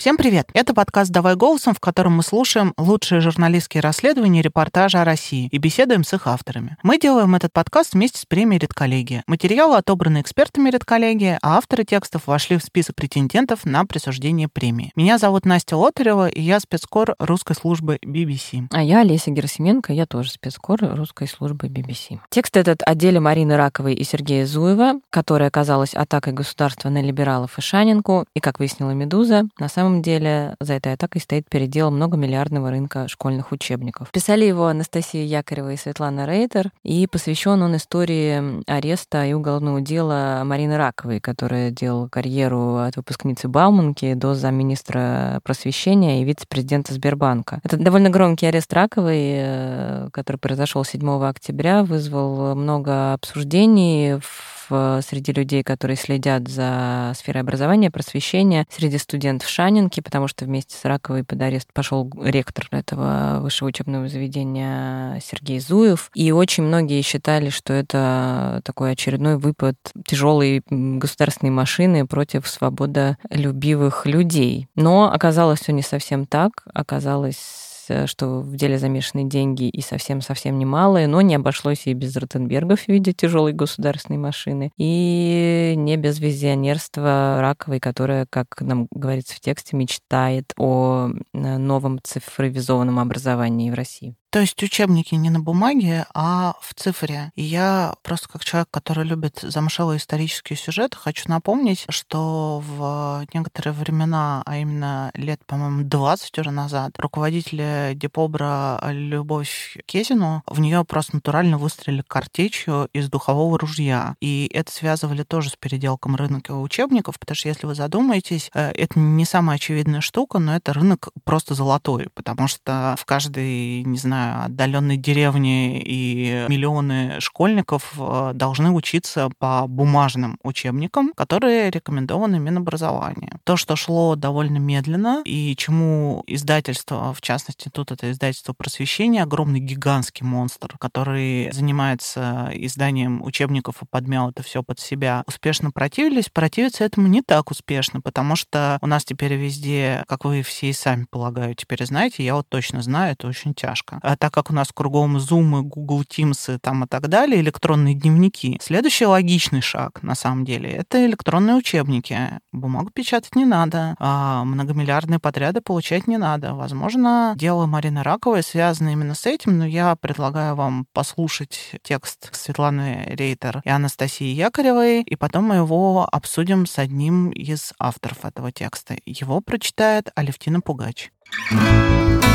Всем привет! Это подкаст «Давай голосом», в котором мы слушаем лучшие журналистские расследования и репортажи о России и беседуем с их авторами. Мы делаем этот подкаст вместе с премией «Редколлегия». Материалы отобраны экспертами «Редколлегии», а авторы текстов вошли в список претендентов на присуждение премии. Меня зовут Настя Лотарева, и я спецкор русской службы BBC. А я Олеся Герасименко, я тоже спецкор русской службы BBC. Текст этот о деле Марины Раковой и Сергея Зуева, которая оказалась атакой государства на либералов и Шанинку, и, как выяснила «Медуза», на самом самом деле за этой атакой стоит передел многомиллиардного рынка школьных учебников. Писали его Анастасия Якорева и Светлана Рейтер, и посвящен он истории ареста и уголовного дела Марины Раковой, которая делала карьеру от выпускницы Бауманки до замминистра просвещения и вице-президента Сбербанка. Это довольно громкий арест Раковой, э, который произошел 7 октября, вызвал много обсуждений в среди людей, которые следят за сферой образования, просвещения, среди студентов Шанинки, потому что вместе с Раковой под арест пошел ректор этого высшего учебного заведения Сергей Зуев. И очень многие считали, что это такой очередной выпад тяжелой государственной машины против свободолюбивых людей. Но оказалось все не совсем так. Оказалось Э, что в деле замешаны деньги и совсем-совсем немалые, но не обошлось и без Ротенбергов в виде тяжелой государственной машины, и не без визионерства Раковой, которая, как нам говорится в тексте, мечтает о э, новом цифровизованном образовании в России. То есть учебники не на бумаге, а в цифре. И я просто как человек, который любит замшелые исторические сюжеты, хочу напомнить, что в некоторые времена, а именно лет, по-моему, 20 уже назад, руководители Депобра Любовь Кезину в нее просто натурально выстрелили картечью из духового ружья. И это связывали тоже с переделком рынка учебников, потому что, если вы задумаетесь, э, это не самая очевидная штука, но это рынок просто золотой, потому что в каждой, не знаю, отдаленной деревни и миллионы школьников э, должны учиться по бумажным учебникам, которые рекомендованы Минобразования. То, что шло довольно медленно, и чему издательство, в частности, тут это издательство просвещения, огромный гигантский монстр, который занимается изданием учебников и подмял это все под себя, успешно противились, противиться этому не так успешно, потому что у нас теперь везде, как вы все и сами, полагаю, теперь знаете, я вот точно знаю, это очень тяжко. А так как у нас кругом Zoom, Google Teams там и так далее, электронные дневники, следующий логичный шаг, на самом деле, это электронные учебники. Бумагу печатать не надо, а многомиллиардные подряды получать не надо. Возможно, дело Марины Раковой связано именно с этим, но я предлагаю вам послушать текст Светланы Рейтер и Анастасии Якоревой, и потом мы его обсудим с одним из авторов этого текста. Его прочитает Алевтина Пугач. Thank you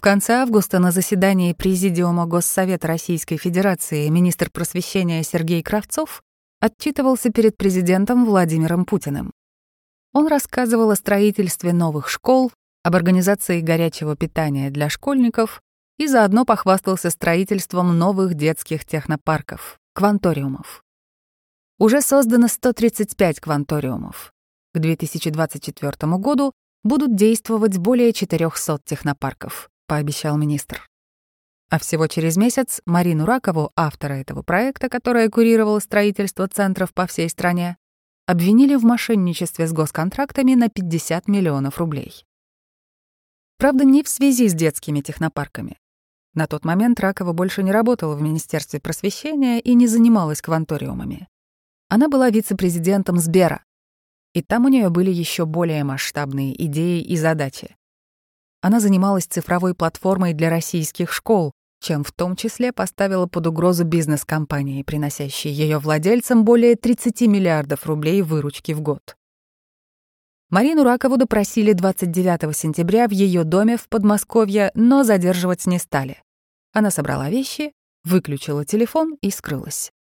В конце августа на заседании Президиума Госсовета Российской Федерации министр просвещения Сергей Кравцов отчитывался перед президентом Владимиром Путиным. Он рассказывал о строительстве новых школ, об организации горячего питания для школьников и заодно похвастался строительством новых детских технопарков, кванториумов. Уже создано 135 кванториумов. К 2024 году будут действовать более 400 технопарков пообещал министр. А всего через месяц Марину Ракову, автора этого проекта, которая курировала строительство центров по всей стране, обвинили в мошенничестве с госконтрактами на 50 миллионов рублей. Правда, не в связи с детскими технопарками. На тот момент Ракова больше не работала в Министерстве просвещения и не занималась кванториумами. Она была вице-президентом Сбера, и там у нее были еще более масштабные идеи и задачи она занималась цифровой платформой для российских школ, чем в том числе поставила под угрозу бизнес-компании, приносящие ее владельцам более 30 миллиардов рублей выручки в год. Марину Ракову допросили 29 сентября в ее доме в Подмосковье, но задерживать не стали. Она собрала вещи, выключила телефон и скрылась.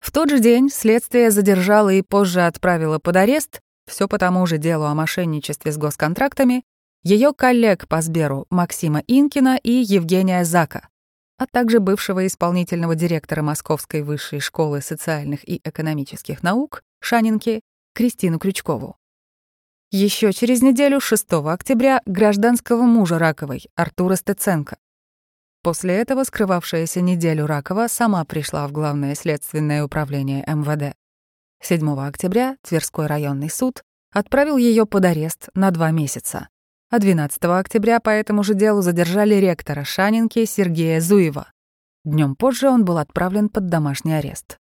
В тот же день следствие задержало и позже отправило под арест, все по тому же делу о мошенничестве с госконтрактами, ее коллег по Сберу Максима Инкина и Евгения Зака, а также бывшего исполнительного директора Московской высшей школы социальных и экономических наук Шанинки Кристину Крючкову. Еще через неделю, 6 октября, гражданского мужа Раковой, Артура Стеценко. После этого скрывавшаяся неделю Ракова сама пришла в Главное следственное управление МВД. 7 октября Тверской районный суд отправил ее под арест на два месяца, а 12 октября по этому же делу задержали ректора Шанинки Сергея Зуева. Днем позже он был отправлен под домашний арест.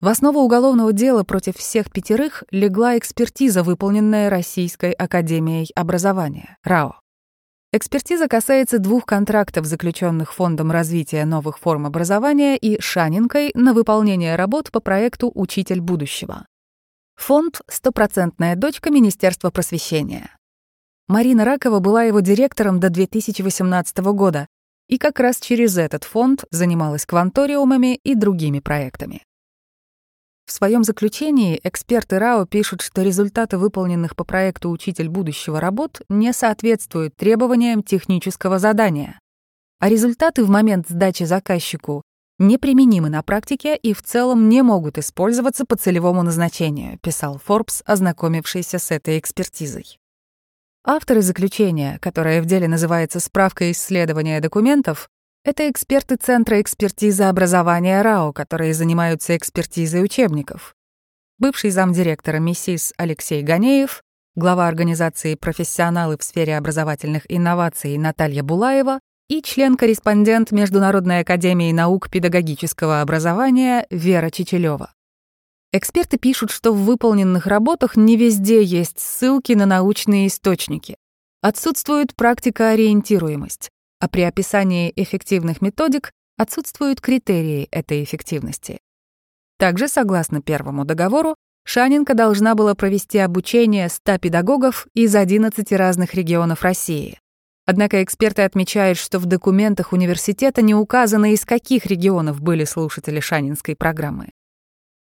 В основу уголовного дела против всех пятерых легла экспертиза, выполненная Российской академией образования, РАО. Экспертиза касается двух контрактов, заключенных Фондом развития новых форм образования и Шанинкой на выполнение работ по проекту «Учитель будущего». Фонд — стопроцентная дочка Министерства просвещения. Марина Ракова была его директором до 2018 года и как раз через этот фонд занималась кванториумами и другими проектами. В своем заключении эксперты РАО пишут, что результаты выполненных по проекту «Учитель будущего» работ не соответствуют требованиям технического задания, а результаты в момент сдачи заказчику неприменимы на практике и в целом не могут использоваться по целевому назначению, писал Forbes, ознакомившийся с этой экспертизой. Авторы заключения, которое в деле называется «Справка исследования документов», это эксперты Центра экспертизы образования РАО, которые занимаются экспертизой учебников. Бывший замдиректора МИСИС Алексей Ганеев, глава организации «Профессионалы в сфере образовательных инноваций» Наталья Булаева и член-корреспондент Международной академии наук педагогического образования Вера Чечелева. Эксперты пишут, что в выполненных работах не везде есть ссылки на научные источники. Отсутствует практика-ориентируемость а при описании эффективных методик отсутствуют критерии этой эффективности. Также, согласно первому договору, Шанинка должна была провести обучение 100 педагогов из 11 разных регионов России. Однако эксперты отмечают, что в документах университета не указано, из каких регионов были слушатели Шанинской программы.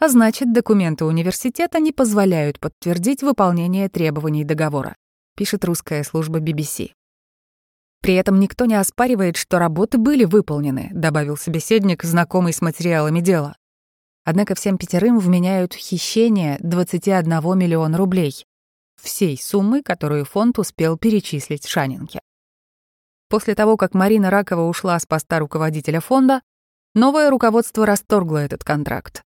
А значит, документы университета не позволяют подтвердить выполнение требований договора, пишет русская служба BBC. При этом никто не оспаривает, что работы были выполнены, добавил собеседник, знакомый с материалами дела. Однако всем пятерым вменяют хищение 21 миллиона рублей, всей суммы, которую фонд успел перечислить Шанинке. После того, как Марина Ракова ушла с поста руководителя фонда, новое руководство расторгло этот контракт.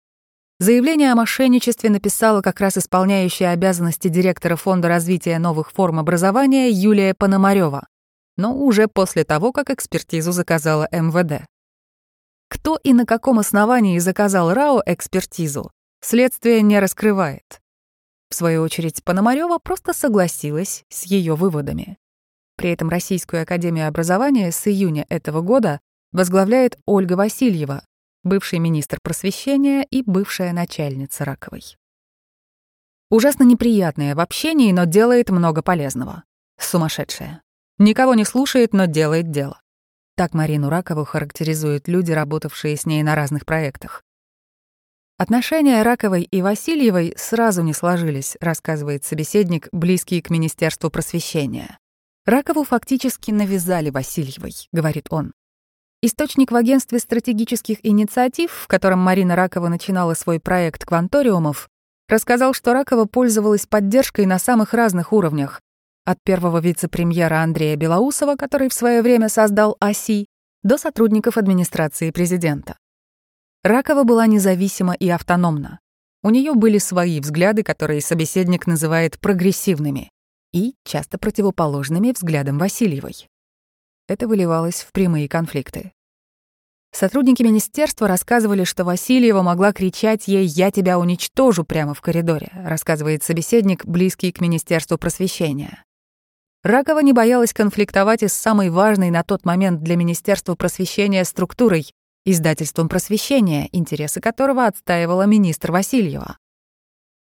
Заявление о мошенничестве написала как раз исполняющая обязанности директора Фонда развития новых форм образования Юлия Пономарёва но уже после того, как экспертизу заказала МВД. Кто и на каком основании заказал РАО экспертизу, следствие не раскрывает. В свою очередь, Пономарёва просто согласилась с ее выводами. При этом Российскую академию образования с июня этого года возглавляет Ольга Васильева, бывший министр просвещения и бывшая начальница Раковой. Ужасно неприятная в общении, но делает много полезного. Сумасшедшая. Никого не слушает, но делает дело. Так Марину Ракову характеризуют люди, работавшие с ней на разных проектах. Отношения Раковой и Васильевой сразу не сложились, рассказывает собеседник, близкий к Министерству просвещения. Ракову фактически навязали Васильевой, говорит он. Источник в агентстве стратегических инициатив, в котором Марина Ракова начинала свой проект кванториумов, рассказал, что Ракова пользовалась поддержкой на самых разных уровнях, от первого вице-премьера Андрея Белоусова, который в свое время создал ОСИ, до сотрудников администрации президента. Ракова была независима и автономна. У нее были свои взгляды, которые собеседник называет прогрессивными и часто противоположными взглядам Васильевой. Это выливалось в прямые конфликты. Сотрудники министерства рассказывали, что Васильева могла кричать ей «Я тебя уничтожу» прямо в коридоре, рассказывает собеседник, близкий к Министерству просвещения. Ракова не боялась конфликтовать и с самой важной на тот момент для Министерства просвещения структурой — издательством просвещения, интересы которого отстаивала министр Васильева.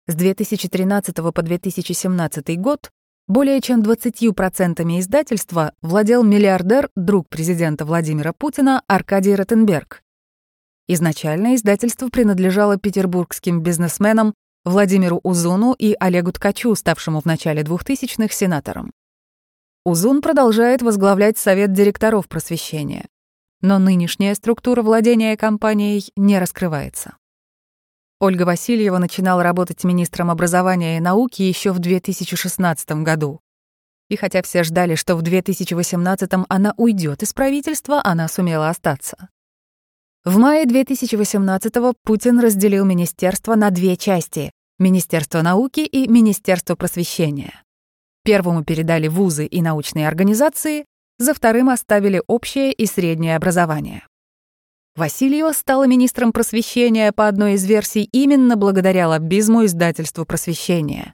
С 2013 по 2017 год более чем 20% издательства владел миллиардер, друг президента Владимира Путина Аркадий Ротенберг. Изначально издательство принадлежало петербургским бизнесменам Владимиру Узуну и Олегу Ткачу, ставшему в начале 2000-х сенатором. Узун продолжает возглавлять совет директоров просвещения. Но нынешняя структура владения компанией не раскрывается. Ольга Васильева начинала работать министром образования и науки еще в 2016 году. И хотя все ждали, что в 2018-м она уйдет из правительства, она сумела остаться. В мае 2018-го Путин разделил министерство на две части — Министерство науки и Министерство просвещения. Первому передали вузы и научные организации, за вторым оставили общее и среднее образование. Васильева стала министром просвещения по одной из версий именно благодаря лоббизму издательству просвещения.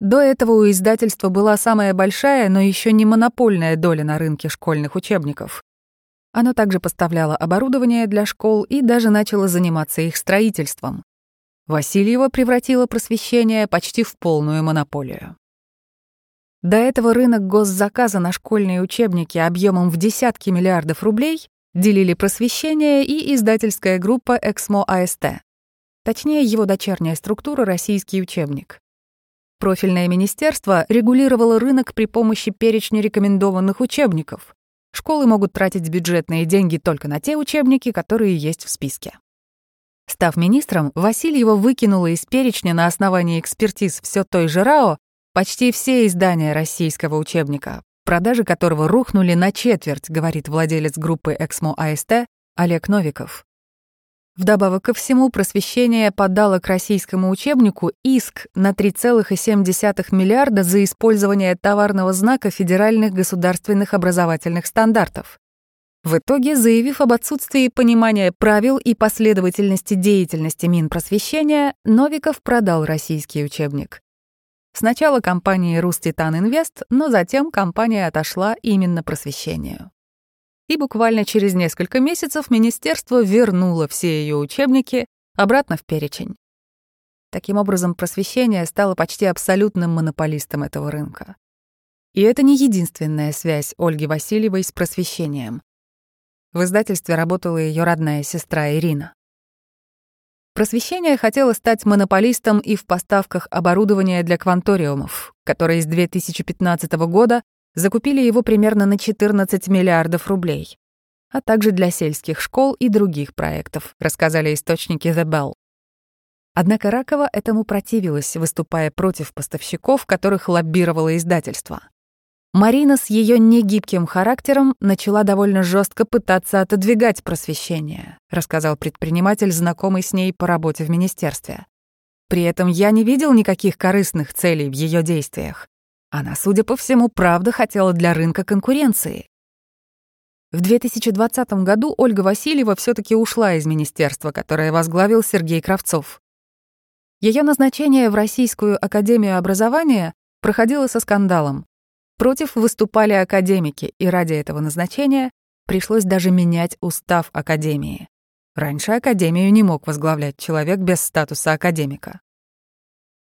До этого у издательства была самая большая, но еще не монопольная доля на рынке школьных учебников. Оно также поставляло оборудование для школ и даже начало заниматься их строительством. Васильева превратила просвещение почти в полную монополию. До этого рынок госзаказа на школьные учебники объемом в десятки миллиардов рублей делили просвещение и издательская группа «Эксмо АСТ». Точнее, его дочерняя структура «Российский учебник». Профильное министерство регулировало рынок при помощи перечня рекомендованных учебников. Школы могут тратить бюджетные деньги только на те учебники, которые есть в списке. Став министром, Васильева выкинула из перечня на основании экспертиз все той же РАО почти все издания российского учебника, продажи которого рухнули на четверть, говорит владелец группы «Эксмо АСТ» Олег Новиков. Вдобавок ко всему, просвещение подало к российскому учебнику иск на 3,7 миллиарда за использование товарного знака федеральных государственных образовательных стандартов. В итоге, заявив об отсутствии понимания правил и последовательности деятельности Минпросвещения, Новиков продал российский учебник. Сначала компании «Руститан Инвест», но затем компания отошла именно просвещению и буквально через несколько месяцев министерство вернуло все ее учебники обратно в перечень. Таким образом, просвещение стало почти абсолютным монополистом этого рынка. И это не единственная связь Ольги Васильевой с просвещением. В издательстве работала ее родная сестра Ирина. Просвещение хотело стать монополистом и в поставках оборудования для кванториумов, которые с 2015 года закупили его примерно на 14 миллиардов рублей, а также для сельских школ и других проектов, рассказали источники The Bell. Однако Ракова этому противилась, выступая против поставщиков, которых лоббировало издательство. Марина с ее негибким характером начала довольно жестко пытаться отодвигать просвещение, рассказал предприниматель, знакомый с ней по работе в министерстве. При этом я не видел никаких корыстных целей в ее действиях. Она, судя по всему, правда хотела для рынка конкуренции. В 2020 году Ольга Васильева все таки ушла из министерства, которое возглавил Сергей Кравцов. Ее назначение в Российскую академию образования проходило со скандалом. Против выступали академики, и ради этого назначения пришлось даже менять устав академии. Раньше академию не мог возглавлять человек без статуса академика.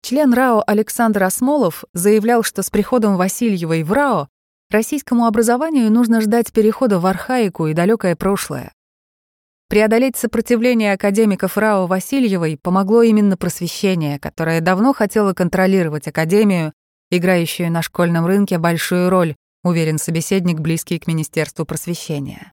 Член РАО Александр Осмолов заявлял, что с приходом Васильевой в РАО российскому образованию нужно ждать перехода в архаику и далекое прошлое. Преодолеть сопротивление академиков РАО Васильевой помогло именно просвещение, которое давно хотело контролировать академию, играющую на школьном рынке большую роль, уверен собеседник, близкий к Министерству просвещения.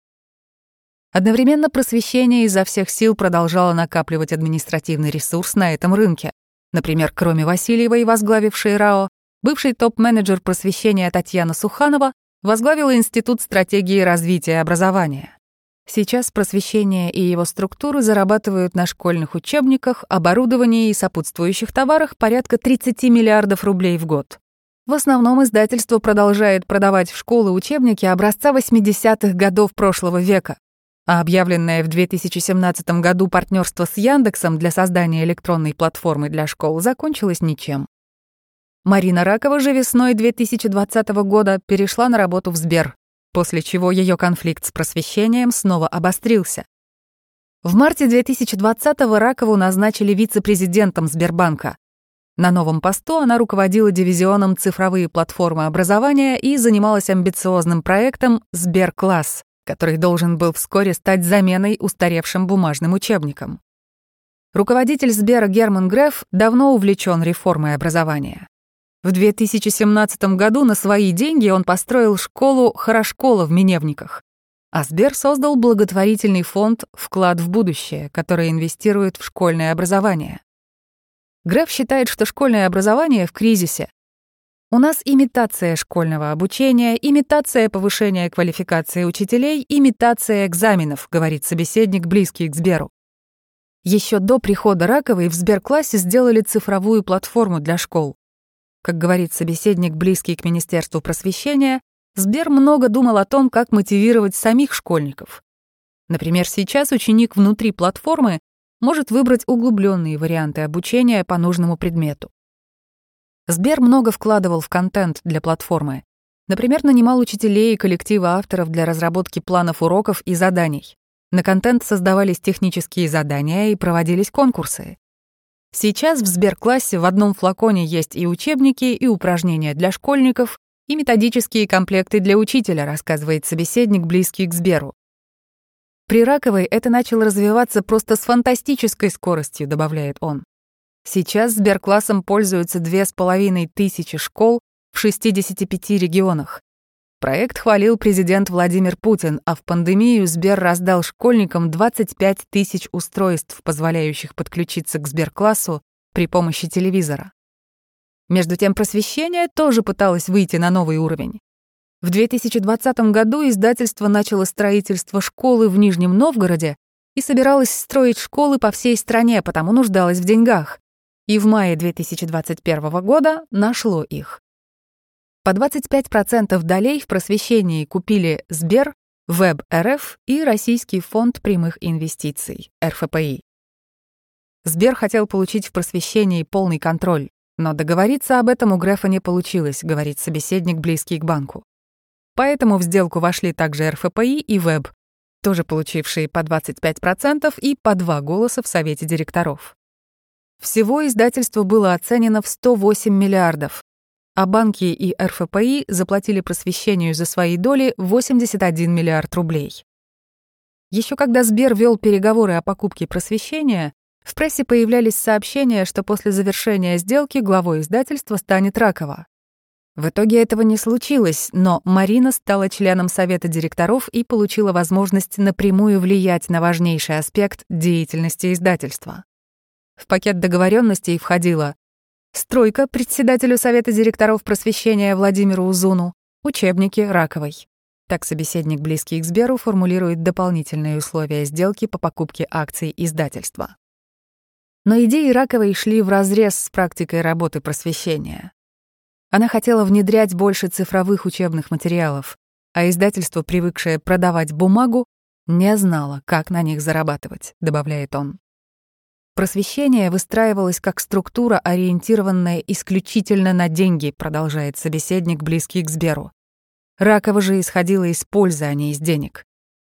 Одновременно просвещение изо всех сил продолжало накапливать административный ресурс на этом рынке. Например, кроме Васильевой, возглавившей РАО, бывший топ-менеджер просвещения Татьяна Суханова возглавила Институт стратегии развития образования. Сейчас просвещение и его структуры зарабатывают на школьных учебниках, оборудовании и сопутствующих товарах порядка 30 миллиардов рублей в год. В основном издательство продолжает продавать в школы учебники образца 80-х годов прошлого века, а объявленное в 2017 году партнерство с Яндексом для создания электронной платформы для школ закончилось ничем. Марина Ракова же весной 2020 года перешла на работу в Сбер, после чего ее конфликт с просвещением снова обострился. В марте 2020-го Ракову назначили вице-президентом Сбербанка. На новом посту она руководила дивизионом цифровые платформы образования и занималась амбициозным проектом «Сберкласс», который должен был вскоре стать заменой устаревшим бумажным учебникам. Руководитель Сбера Герман Греф давно увлечен реформой образования. В 2017 году на свои деньги он построил школу «Хорошкола» в Миневниках, а Сбер создал благотворительный фонд «Вклад в будущее», который инвестирует в школьное образование. Греф считает, что школьное образование в кризисе. У нас имитация школьного обучения, имитация повышения квалификации учителей, имитация экзаменов, говорит собеседник, близкий к Сберу. Еще до прихода Раковой в Сберклассе сделали цифровую платформу для школ. Как говорит собеседник, близкий к Министерству просвещения, Сбер много думал о том, как мотивировать самих школьников. Например, сейчас ученик внутри платформы может выбрать углубленные варианты обучения по нужному предмету. Сбер много вкладывал в контент для платформы. Например, нанимал учителей и коллективы авторов для разработки планов уроков и заданий. На контент создавались технические задания и проводились конкурсы. Сейчас в Сберклассе в одном флаконе есть и учебники, и упражнения для школьников, и методические комплекты для учителя, рассказывает собеседник, близкий к Сберу. При Раковой это начало развиваться просто с фантастической скоростью, добавляет он. Сейчас Сберклассом пользуются две с половиной тысячи школ в 65 регионах. Проект хвалил президент Владимир Путин, а в пандемию Сбер раздал школьникам 25 тысяч устройств, позволяющих подключиться к Сберклассу при помощи телевизора. Между тем, просвещение тоже пыталось выйти на новый уровень. В 2020 году издательство начало строительство школы в Нижнем Новгороде и собиралось строить школы по всей стране, потому нуждалось в деньгах и в мае 2021 года нашло их. По 25% долей в просвещении купили Сбер, Веб РФ и Российский фонд прямых инвестиций, РФПИ. Сбер хотел получить в просвещении полный контроль, но договориться об этом у Грефа не получилось, говорит собеседник, близкий к банку. Поэтому в сделку вошли также РФПИ и Веб, тоже получившие по 25% и по два голоса в Совете директоров. Всего издательство было оценено в 108 миллиардов, а банки и РФПИ заплатили просвещению за свои доли 81 миллиард рублей. Еще когда Сбер вел переговоры о покупке просвещения, в прессе появлялись сообщения, что после завершения сделки главой издательства станет Ракова. В итоге этого не случилось, но Марина стала членом совета директоров и получила возможность напрямую влиять на важнейший аспект деятельности издательства. В пакет договоренностей входила стройка председателю Совета директоров просвещения Владимиру Узуну, учебники Раковой. Так собеседник, близкий к Сберу, формулирует дополнительные условия сделки по покупке акций издательства. Но идеи Раковой шли вразрез с практикой работы просвещения. Она хотела внедрять больше цифровых учебных материалов, а издательство, привыкшее продавать бумагу, не знало, как на них зарабатывать, добавляет он. Просвещение выстраивалось как структура, ориентированная исключительно на деньги, продолжает собеседник, близкий к Сберу. Ракова же исходила из пользы, а не из денег.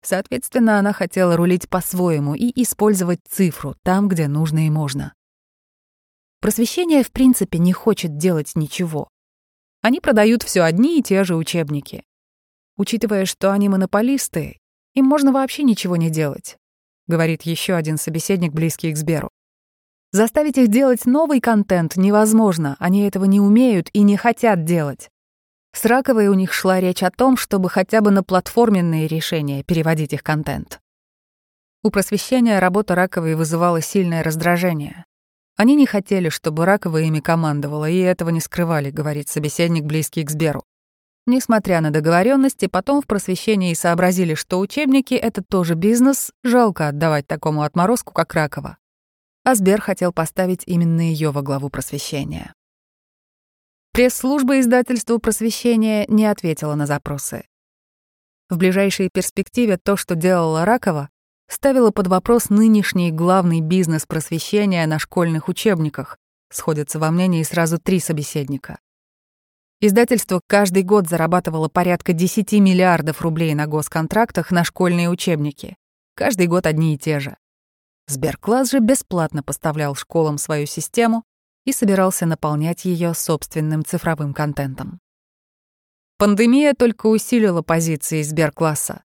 Соответственно, она хотела рулить по-своему и использовать цифру там, где нужно и можно. Просвещение, в принципе, не хочет делать ничего. Они продают все одни и те же учебники. Учитывая, что они монополисты, им можно вообще ничего не делать говорит еще один собеседник, близкий к Сберу. Заставить их делать новый контент невозможно, они этого не умеют и не хотят делать. С Раковой у них шла речь о том, чтобы хотя бы на платформенные решения переводить их контент. У просвещения работа Раковой вызывала сильное раздражение. Они не хотели, чтобы Ракова ими командовала, и этого не скрывали, говорит собеседник, близкий к Сберу. Несмотря на договоренности, потом в просвещении сообразили, что учебники — это тоже бизнес, жалко отдавать такому отморозку, как Ракова. Асбер хотел поставить именно ее во главу просвещения. Пресс-служба издательства просвещения не ответила на запросы. В ближайшей перспективе то, что делала Ракова, ставило под вопрос нынешний главный бизнес просвещения на школьных учебниках. Сходятся во мнении сразу три собеседника. Издательство каждый год зарабатывало порядка 10 миллиардов рублей на госконтрактах на школьные учебники. Каждый год одни и те же. Сберкласс же бесплатно поставлял школам свою систему и собирался наполнять ее собственным цифровым контентом. Пандемия только усилила позиции Сберкласса.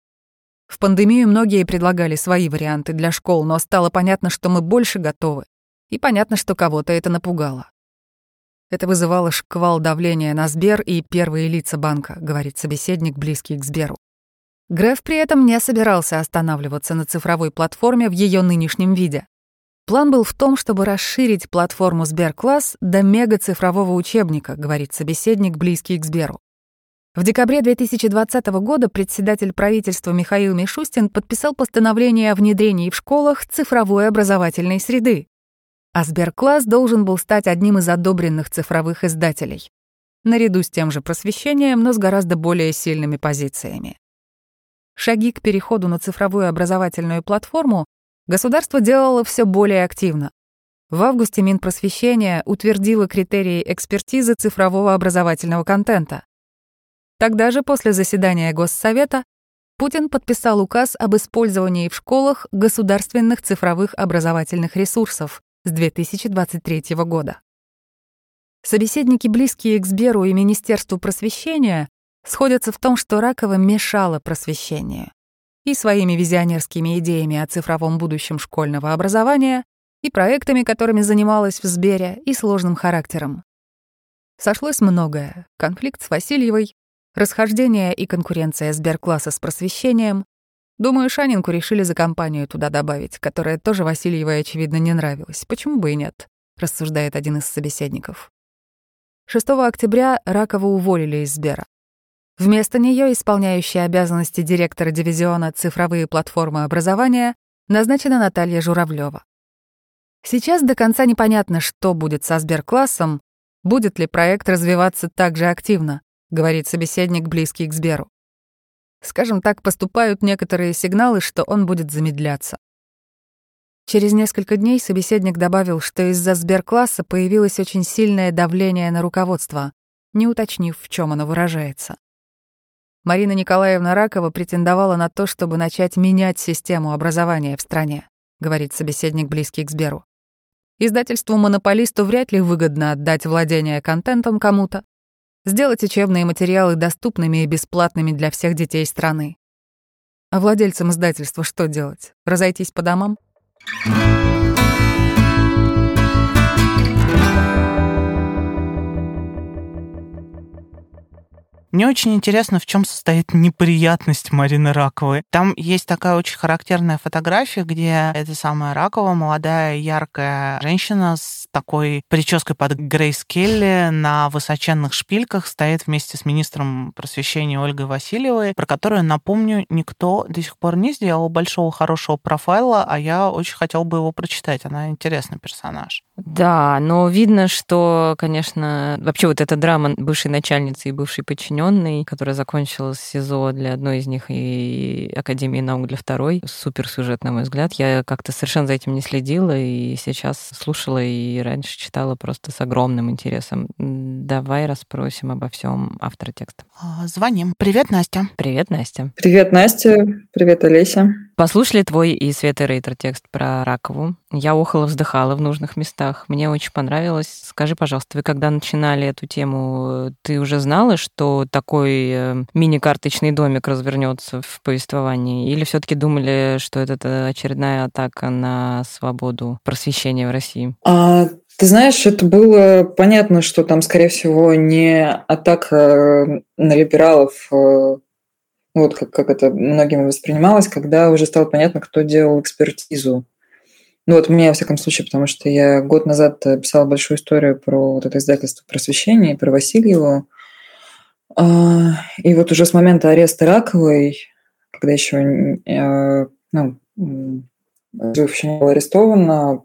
В пандемию многие предлагали свои варианты для школ, но стало понятно, что мы больше готовы. И понятно, что кого-то это напугало. Это вызывало шквал давления на Сбер и первые лица банка, говорит собеседник, близкий к Сберу. Греф при этом не собирался останавливаться на цифровой платформе в ее нынешнем виде. План был в том, чтобы расширить платформу Сберкласс до мега-цифрового учебника, говорит собеседник, близкий к Сберу. В декабре 2020 года председатель правительства Михаил Мишустин подписал постановление о внедрении в школах цифровой образовательной среды. А Сберкласс должен был стать одним из одобренных цифровых издателей. Наряду с тем же просвещением, но с гораздо более сильными позициями. Шаги к переходу на цифровую образовательную платформу государство делало все более активно. В августе Минпросвещения утвердило критерии экспертизы цифрового образовательного контента. Тогда же, после заседания Госсовета, Путин подписал указ об использовании в школах государственных цифровых образовательных ресурсов с 2023 года. Собеседники, близкие к Сберу и Министерству просвещения, сходятся в том, что Ракова мешала просвещению и своими визионерскими идеями о цифровом будущем школьного образования, и проектами, которыми занималась в Сбере, и сложным характером. Сошлось многое — конфликт с Васильевой, Расхождение и конкуренция Сберкласса с просвещением. Думаю, Шанинку решили за компанию туда добавить, которая тоже Васильевой, очевидно, не нравилась. Почему бы и нет, рассуждает один из собеседников. 6 октября Ракова уволили из Сбера. Вместо нее исполняющая обязанности директора дивизиона «Цифровые платформы образования» назначена Наталья Журавлева. Сейчас до конца непонятно, что будет со Сберклассом, будет ли проект развиваться так же активно. — говорит собеседник, близкий к Сберу. Скажем так, поступают некоторые сигналы, что он будет замедляться. Через несколько дней собеседник добавил, что из-за Сберкласса появилось очень сильное давление на руководство, не уточнив, в чем оно выражается. Марина Николаевна Ракова претендовала на то, чтобы начать менять систему образования в стране, говорит собеседник, близкий к Сберу. Издательству-монополисту вряд ли выгодно отдать владение контентом кому-то, сделать учебные материалы доступными и бесплатными для всех детей страны. А владельцам издательства что делать? Разойтись по домам? Мне очень интересно, в чем состоит неприятность Марины Раковой. Там есть такая очень характерная фотография, где эта самая Ракова, молодая, яркая женщина с такой прической под Грейс Келли на высоченных шпильках стоит вместе с министром просвещения Ольгой Васильевой, про которую, напомню, никто до сих пор не сделал большого хорошего профайла, а я очень хотел бы его прочитать. Она интересный персонаж. Да, но видно, что, конечно, вообще вот эта драма бывшей начальницы и бывшей подчиненной, которая закончилась СИЗО для одной из них и Академии наук для второй, супер сюжет, на мой взгляд. Я как-то совершенно за этим не следила и сейчас слушала и раньше читала просто с огромным интересом. Давай расспросим обо всем автора текста. А, звоним. Привет, Настя. Привет, Настя. Привет, Настя. Привет, Олеся. Послушали твой и Светы Рейтер текст про Ракову. Я охала, вздыхала в нужных местах. Мне очень понравилось. Скажи, пожалуйста, вы когда начинали эту тему, ты уже знала, что такой э, мини-карточный домик развернется в повествовании? Или все таки думали, что это очередная атака на свободу просвещения в России? А, ты знаешь, это было понятно, что там, скорее всего, не атака на либералов э, вот как, как это многими воспринималось, когда уже стало понятно, кто делал экспертизу. Ну вот мне, во всяком случае, потому что я год назад писала большую историю про вот это издательство просвещения, про Васильеву. А, и вот уже с момента ареста Раковой, когда еще э, ну, еще не была арестована,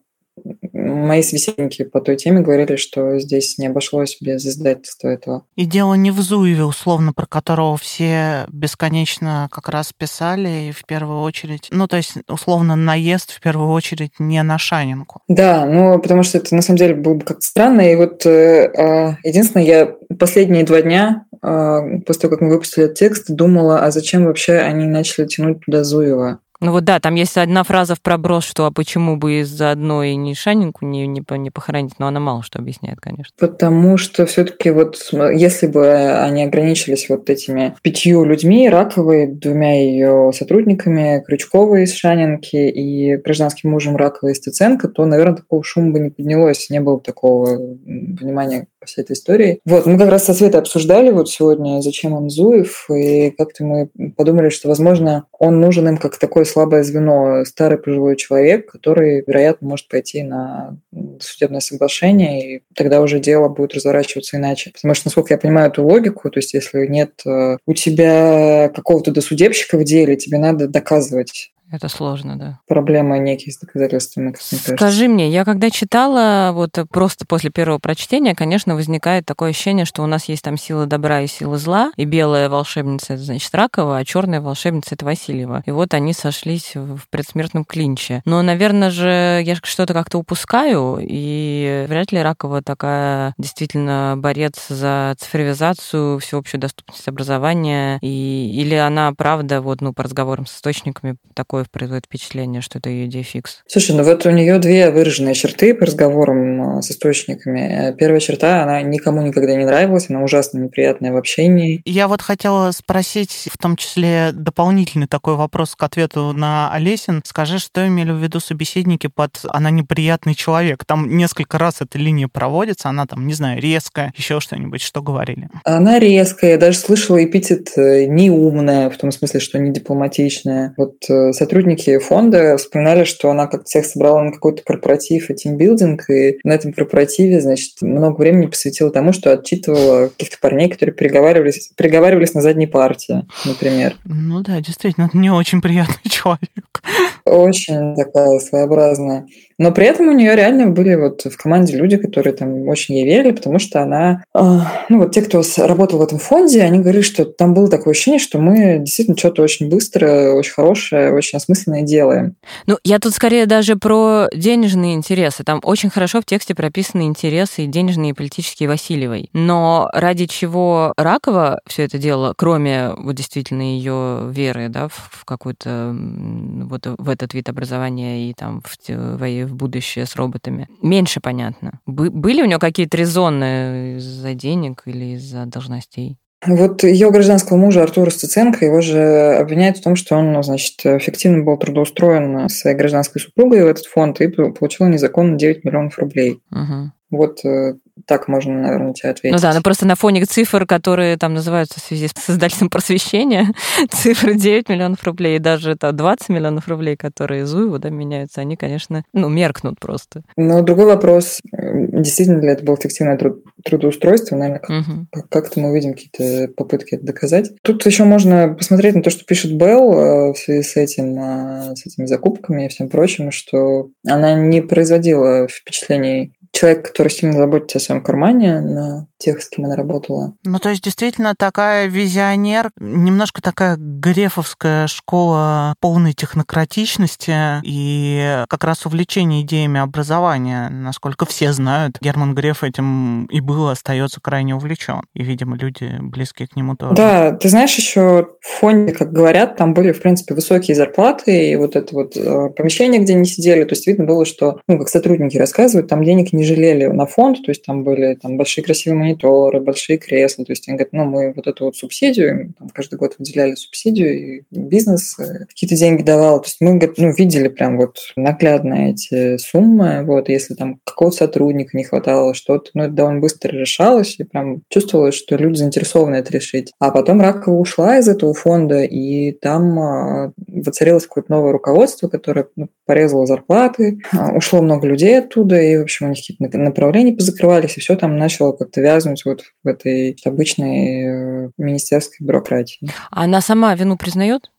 мои собеседники по той теме говорили, что здесь не обошлось без издательства этого. И дело не в Зуеве, условно, про которого все бесконечно как раз писали, и в первую очередь, ну, то есть, условно, наезд в первую очередь не на Шанинку. Да, ну, потому что это на самом деле было бы как-то странно, и вот э, а, единственное, я последние два дня э, после того, как мы выпустили этот текст, думала, а зачем вообще они начали тянуть туда Зуева? Ну вот да, там есть одна фраза в проброс, что а почему бы из-за одной не Шанинку не, не, не похоронить, но она мало что объясняет, конечно. Потому что все таки вот если бы они ограничились вот этими пятью людьми, Раковой, двумя ее сотрудниками, Крючковой из Шанинки и гражданским мужем Раковой из Стеценко, то, наверное, такого шума бы не поднялось, не было бы такого понимания по всей этой истории. Вот, мы как раз со Светой обсуждали вот сегодня, зачем он Зуев, и как-то мы подумали, что, возможно, он нужен им как такое слабое звено, старый пожилой человек, который, вероятно, может пойти на судебное соглашение, и тогда уже дело будет разворачиваться иначе. Потому что, насколько я понимаю эту логику, то есть если нет э, у тебя какого-то досудебщика в деле, тебе надо доказывать это сложно, да. Проблема доказательствами, как мне Скажи мне, я когда читала, вот просто после первого прочтения, конечно, возникает такое ощущение, что у нас есть там сила добра и сила зла, и белая волшебница это значит Ракова, а черная волшебница это Васильева. И вот они сошлись в предсмертном клинче. Но, наверное же, я что-то как-то упускаю, и вряд ли Ракова такая действительно борец за цифровизацию, всеобщую доступность образования, и, или она, правда, вот, ну, по разговорам с источниками, такой такое производит впечатление, что это ее идея фикс. Слушай, ну вот у нее две выраженные черты по разговорам э, с источниками. Первая черта, она никому никогда не нравилась, она ужасно неприятная в общении. Я вот хотела спросить, в том числе дополнительный такой вопрос к ответу на Олесин. Скажи, что имели в виду собеседники под «она неприятный человек»? Там несколько раз эта линия проводится, она там, не знаю, резкая, еще что-нибудь, что говорили? Она резкая, я даже слышала эпитет э, неумная, в том смысле, что не дипломатичная. Вот э, с сотрудники фонда вспоминали, что она как всех собрала на какой-то корпоратив и тимбилдинг, и на этом корпоративе, значит, много времени посвятила тому, что отчитывала каких-то парней, которые переговаривались, переговаривались на задней партии, например. Ну да, действительно, не очень приятный человек. Очень такая своеобразная. Но при этом у нее реально были вот в команде люди, которые там очень ей верили, потому что она, э, ну вот те, кто работал в этом фонде, они говорили, что там было такое ощущение, что мы действительно что-то очень быстро, очень хорошее, очень осмысленное делаем. Ну, я тут скорее даже про денежные интересы. Там очень хорошо в тексте прописаны интересы денежные и политические Васильевой. Но ради чего Ракова все это дело, кроме вот действительно ее веры, да, в какую-то вот в этот вид образования и там в, в в будущее с роботами. Меньше понятно. Были у него какие-то резоны из-за денег или из-за должностей? Вот ее гражданского мужа Артура Стеценко, его же обвиняют в том, что он, значит, фиктивно был трудоустроен своей гражданской супругой в этот фонд и получил незаконно 9 миллионов рублей. Угу. Вот э, так можно, наверное, тебе ответить. Ну да, но просто на фоне цифр, которые там называются в связи с создателем просвещения, цифры 9 миллионов рублей и даже это 20 миллионов рублей, которые из УИВу да, меняются, они, конечно, ну, меркнут просто. Но другой вопрос, действительно ли это было фиктивное труд трудоустройство, наверное, как- угу. как-то мы увидим какие-то попытки это доказать. Тут еще можно посмотреть на то, что пишет Белл э, в связи с этим, э, с этими закупками и всем прочим, что она не производила впечатлений человек, который сильно заботится о своем кармане, на тех, с кем она работала. Ну, то есть, действительно, такая визионер, немножко такая грефовская школа полной технократичности и как раз увлечение идеями образования. Насколько все знают, Герман Греф этим и был, остается крайне увлечен. И, видимо, люди близкие к нему тоже. Да, ты знаешь, еще в фонде, как говорят, там были, в принципе, высокие зарплаты, и вот это вот э, помещение, где они сидели, то есть видно было, что, ну, как сотрудники рассказывают, там денег не жалели на фонд, то есть там были там большие красивые мониторы, большие кресла, то есть они говорят, ну, мы вот эту вот субсидию, там, каждый год выделяли субсидию, и бизнес э, какие-то деньги давал, то есть мы ну, видели прям вот наглядно эти суммы, вот, если там какого-то сотрудника не хватало, что-то, ну, это довольно быстро решалось, и прям чувствовалось, что люди заинтересованы это решить. А потом Ракова ушла из этого фонда, и там а, воцарилось какое-то новое руководство, которое ну, порезало зарплаты, а, ушло много людей оттуда, и, в общем, у них какие-то направления позакрывались, и все там начало как-то вязнуть вот в этой обычной э, министерской бюрократии. А она сама вину признает?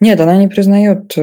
Нет, она не признает э,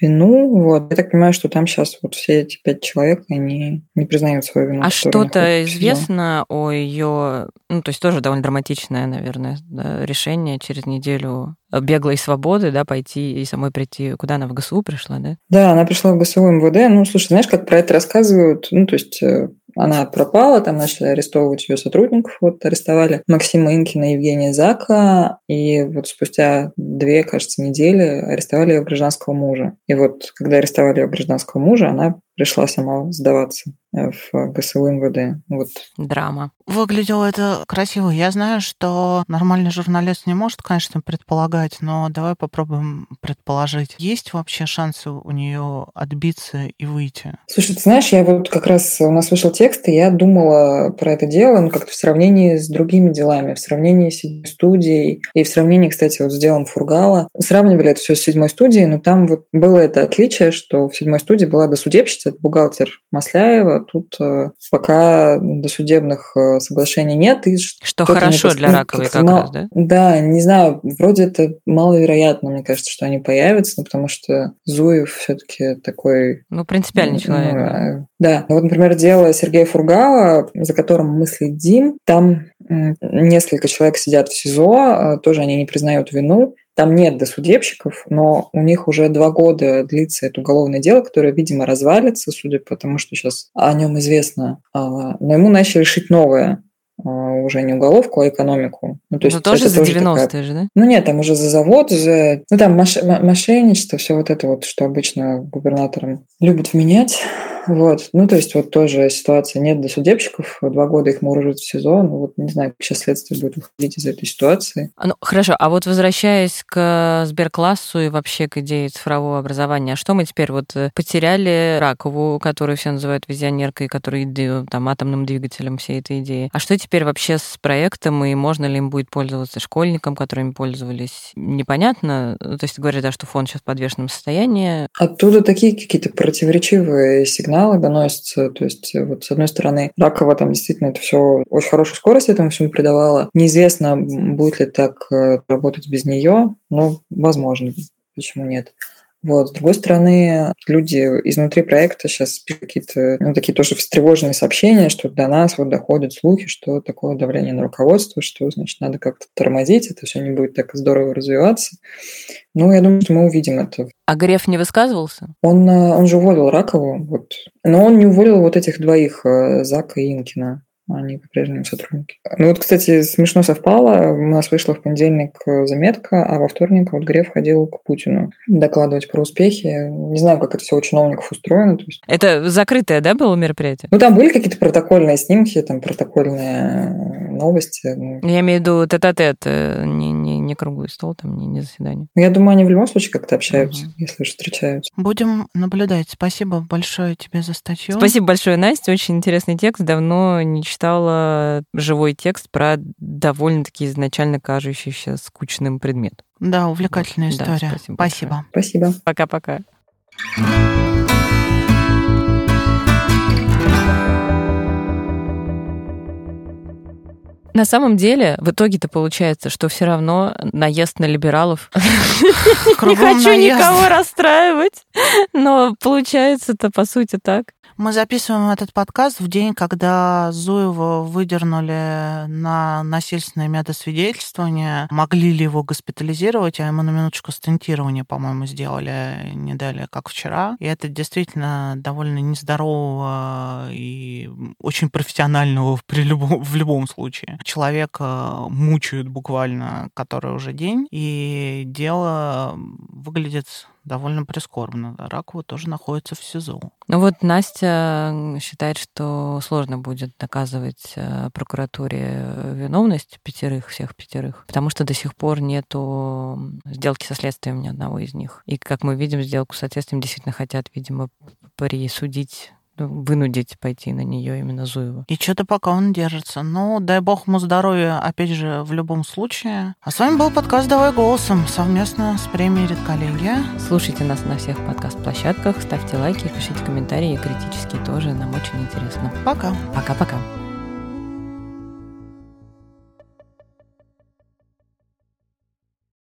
вину. Вот. Я так понимаю, что там сейчас вот все эти пять человек, они не признают свою вину. А что-то известно о ее, ну, то есть тоже довольно драматичное, наверное, решение через неделю беглой свободы, да, пойти и самой прийти. Куда она в ГСУ пришла, да? Да, она пришла в ГСУ МВД. Ну, слушай, знаешь, как про это рассказывают? Ну, то есть э, она пропала, там начали арестовывать ее сотрудников. Вот арестовали Максима Инкина и Евгения Зака. И вот спустя две, кажется, недели арестовали ее гражданского мужа. И вот когда арестовали ее гражданского мужа, она пришла сама сдаваться в ГСУ МВД. Вот. Драма. Выглядело это красиво. Я знаю, что нормальный журналист не может, конечно, предполагать, но давай попробуем предположить. Есть вообще шансы у нее отбиться и выйти? Слушай, ты знаешь, я вот как раз у нас вышел текст, и я думала про это дело, ну, как-то в сравнении с другими делами, в сравнении с студией, и в сравнении, кстати, вот с делом Фургала. Сравнивали это все с седьмой студией, но там вот было это отличие, что в седьмой студии была досудебщица, бухгалтер Масляева, тут э, пока досудебных э, соглашений нет. И что хорошо для раковой как но, раз, да? Да, не знаю, вроде это маловероятно, мне кажется, что они появятся, ну, потому что Зуев все-таки такой... Ну, принципиальный ну, человек. Ну, да. Вот, например, дело Сергея Фургала, за которым мы следим, там несколько человек сидят в СИЗО, э, тоже они не признают вину, там нет досудебщиков, но у них уже два года длится это уголовное дело, которое, видимо, развалится, судя по тому, что сейчас о нем известно. А, но ему начали шить новое а, уже не уголовку, а экономику. Ну, то есть, Но тоже за 90-е такая... же, да? Ну нет, там уже за завод, за... Ну там мош... мошенничество, все вот это вот, что обычно губернаторам любят вменять. Вот. Ну, то есть вот тоже ситуация. Нет досудебщиков, два года их мурыжат в СИЗО. Ну, вот не знаю, как сейчас следствие будет выходить из этой ситуации. Ну, хорошо. А вот возвращаясь к Сберклассу и вообще к идее цифрового образования, а что мы теперь вот э, потеряли Ракову, которую все называют визионеркой, который там атомным двигателем всей этой идеи. А что теперь вообще с проектом, и можно ли им будет пользоваться школьникам, которыми пользовались? Непонятно. То есть говорят, да, что фонд сейчас в подвешенном состоянии. Оттуда такие какие-то противоречивые сигналы сигналы доносятся. То есть, э, вот с одной стороны, Ракова там действительно это все очень хорошую скорость этому всему придавала. Неизвестно, будет ли так э, работать без нее, но возможно. Почему нет? Вот. С другой стороны, люди изнутри проекта сейчас пишут какие-то ну, такие тоже встревоженные сообщения, что до нас вот доходят слухи, что такое давление на руководство, что, значит, надо как-то тормозить, это все не будет так здорово развиваться. Ну, я думаю, что мы увидим это. А Греф не высказывался? Он, э, он же уволил Ракову, вот. но он не уволил вот этих двоих, э, Зака и Инкина они по-прежнему сотрудники. Ну вот, кстати, смешно совпало. У нас вышла в понедельник заметка, а во вторник вот Греф ходил к Путину докладывать про успехи. Не знаю, как это все у чиновников устроено. То есть... Это закрытое, да, было мероприятие? Ну там были какие-то протокольные снимки, там протокольные новости. Ну. Я имею в виду тет-а-тет, э, не, не, не круглый стол, там не, не заседание. Ну, я думаю, они в любом случае как-то общаются, угу. если уж встречаются. Будем наблюдать. Спасибо большое тебе за статью. Спасибо большое, Настя. Очень интересный текст. Давно не читала живой текст про довольно-таки изначально кажущийся скучным предмет. Да, увлекательная вот. история. Да, спасибо. Спасибо. Спасибо. Пока-пока. На самом деле, в итоге-то получается, что все равно наезд на либералов. Не хочу никого расстраивать, но получается-то по сути так. Мы записываем этот подкаст в день, когда Зуева выдернули на насильственное медосвидетельствование. Могли ли его госпитализировать, а ему на минуточку стентирование, по-моему, сделали не дали, как вчера. И это действительно довольно нездорового и очень профессионального при любом, в любом случае. Человека мучают буквально который уже день, и дело выглядит довольно прискорбно. Ракова тоже находится в СИЗО. Ну вот Настя считает, что сложно будет доказывать э, прокуратуре виновность пятерых, всех пятерых, потому что до сих пор нету сделки со следствием ни одного из них. И, как мы видим, сделку со следствием действительно хотят, видимо, присудить вынудить пойти на нее именно Зуева. И что-то пока он держится. Ну, дай бог ему здоровья, опять же, в любом случае. А с вами был подкаст «Давай голосом» совместно с премией «Редколлегия». Слушайте нас на всех подкаст-площадках, ставьте лайки, пишите комментарии, критические тоже, нам очень интересно. Пока. Пока-пока.